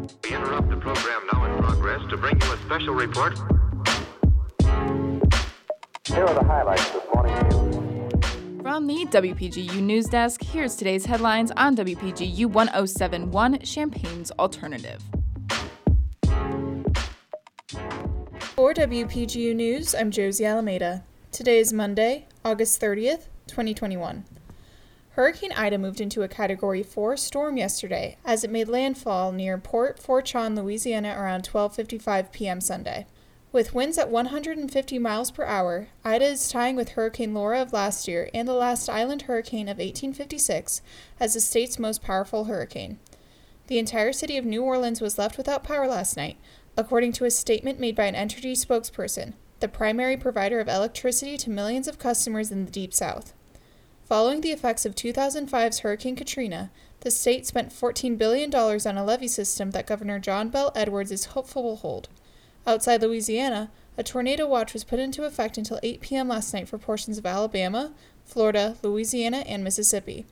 We interrupt the program now in progress to bring you a special report. Here are the highlights this morning's news. From the WPGU News Desk, here's today's headlines on WPGU 1071 Champaign's Alternative. For WPGU News, I'm Josie Alameda. Today is Monday, August 30th, 2021. Hurricane Ida moved into a Category 4 storm yesterday as it made landfall near Port Fourchon, Louisiana around 12:55 p.m. Sunday. With winds at 150 miles per hour, Ida is tying with Hurricane Laura of last year and the last island hurricane of 1856 as the state's most powerful hurricane. The entire city of New Orleans was left without power last night, according to a statement made by an Entergy spokesperson, the primary provider of electricity to millions of customers in the Deep South. Following the effects of 2005's Hurricane Katrina, the state spent $14 billion on a levee system that Governor John Bel Edwards is hopeful will hold. Outside Louisiana, a tornado watch was put into effect until 8 p.m. last night for portions of Alabama, Florida, Louisiana, and Mississippi.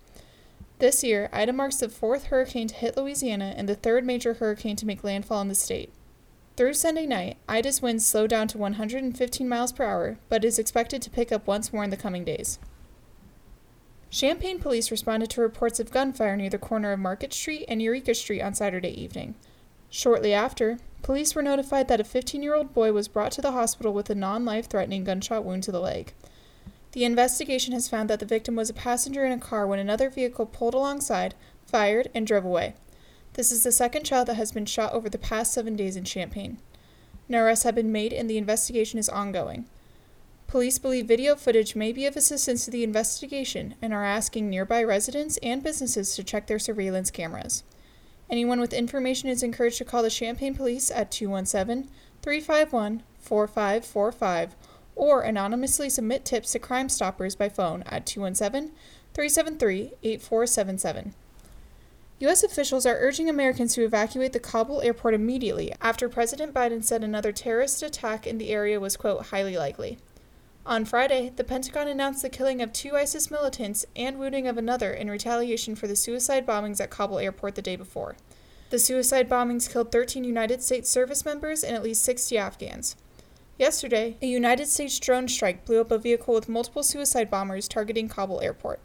This year, Ida marks the fourth hurricane to hit Louisiana and the third major hurricane to make landfall in the state. Through Sunday night, Ida's winds slowed down to 115 miles per hour, but is expected to pick up once more in the coming days. Champaign police responded to reports of gunfire near the corner of Market Street and Eureka Street on Saturday evening. Shortly after, police were notified that a 15 year old boy was brought to the hospital with a non life threatening gunshot wound to the leg. The investigation has found that the victim was a passenger in a car when another vehicle pulled alongside, fired, and drove away. This is the second child that has been shot over the past seven days in Champaign. No arrests have been made and the investigation is ongoing. Police believe video footage may be of assistance to the investigation and are asking nearby residents and businesses to check their surveillance cameras. Anyone with information is encouraged to call the Champaign Police at 217 351 4545 or anonymously submit tips to Crime Stoppers by phone at 217 373 8477. U.S. officials are urging Americans to evacuate the Kabul airport immediately after President Biden said another terrorist attack in the area was, quote, highly likely. On Friday, the Pentagon announced the killing of two ISIS militants and wounding of another in retaliation for the suicide bombings at Kabul airport the day before. The suicide bombings killed 13 United States service members and at least 60 Afghans. Yesterday, a United States drone strike blew up a vehicle with multiple suicide bombers targeting Kabul airport.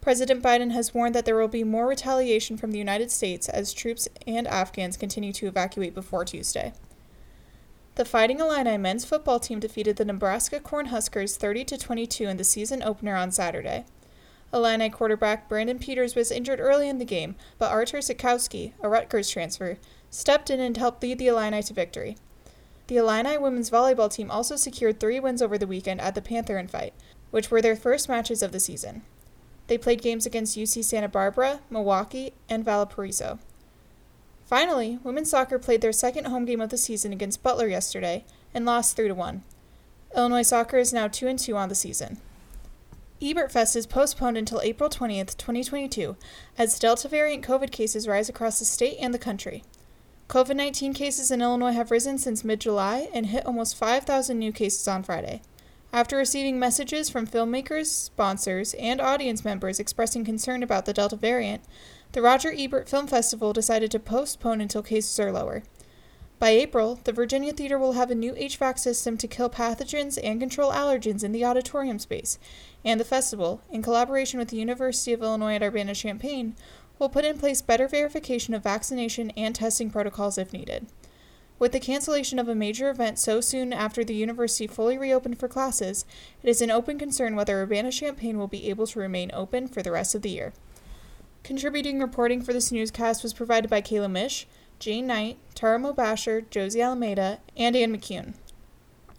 President Biden has warned that there will be more retaliation from the United States as troops and Afghans continue to evacuate before Tuesday. The Fighting Illini men's football team defeated the Nebraska Cornhuskers 30 to 22 in the season opener on Saturday. Illini quarterback Brandon Peters was injured early in the game, but Artur Sitkowski, a Rutgers transfer, stepped in and helped lead the Illini to victory. The Illini women's volleyball team also secured three wins over the weekend at the Panther Invite, which were their first matches of the season. They played games against UC Santa Barbara, Milwaukee, and Valparaiso. Finally, women's soccer played their second home game of the season against Butler yesterday and lost 3 to 1. Illinois soccer is now 2 and 2 on the season. Ebertfest is postponed until April 20th, 2022, as Delta variant COVID cases rise across the state and the country. COVID 19 cases in Illinois have risen since mid July and hit almost 5,000 new cases on Friday. After receiving messages from filmmakers, sponsors, and audience members expressing concern about the Delta variant, the Roger Ebert Film Festival decided to postpone until cases are lower. By April, the Virginia Theater will have a new HVAC system to kill pathogens and control allergens in the auditorium space, and the festival, in collaboration with the University of Illinois at Urbana Champaign, will put in place better verification of vaccination and testing protocols if needed. With the cancellation of a major event so soon after the university fully reopened for classes, it is an open concern whether Urbana Champaign will be able to remain open for the rest of the year. Contributing reporting for this newscast was provided by Kayla Mish, Jane Knight, Tara Mobasher, Josie Alameda, and Ann McCune.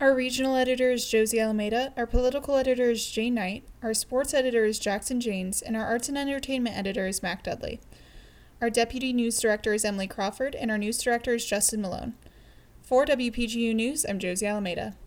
Our regional editor is Josie Alameda, our political editor is Jane Knight, our sports editor is Jackson Janes, and our arts and entertainment editor is Mac Dudley. Our deputy news director is Emily Crawford, and our news director is Justin Malone. For WPGU News, I'm Josie Alameda.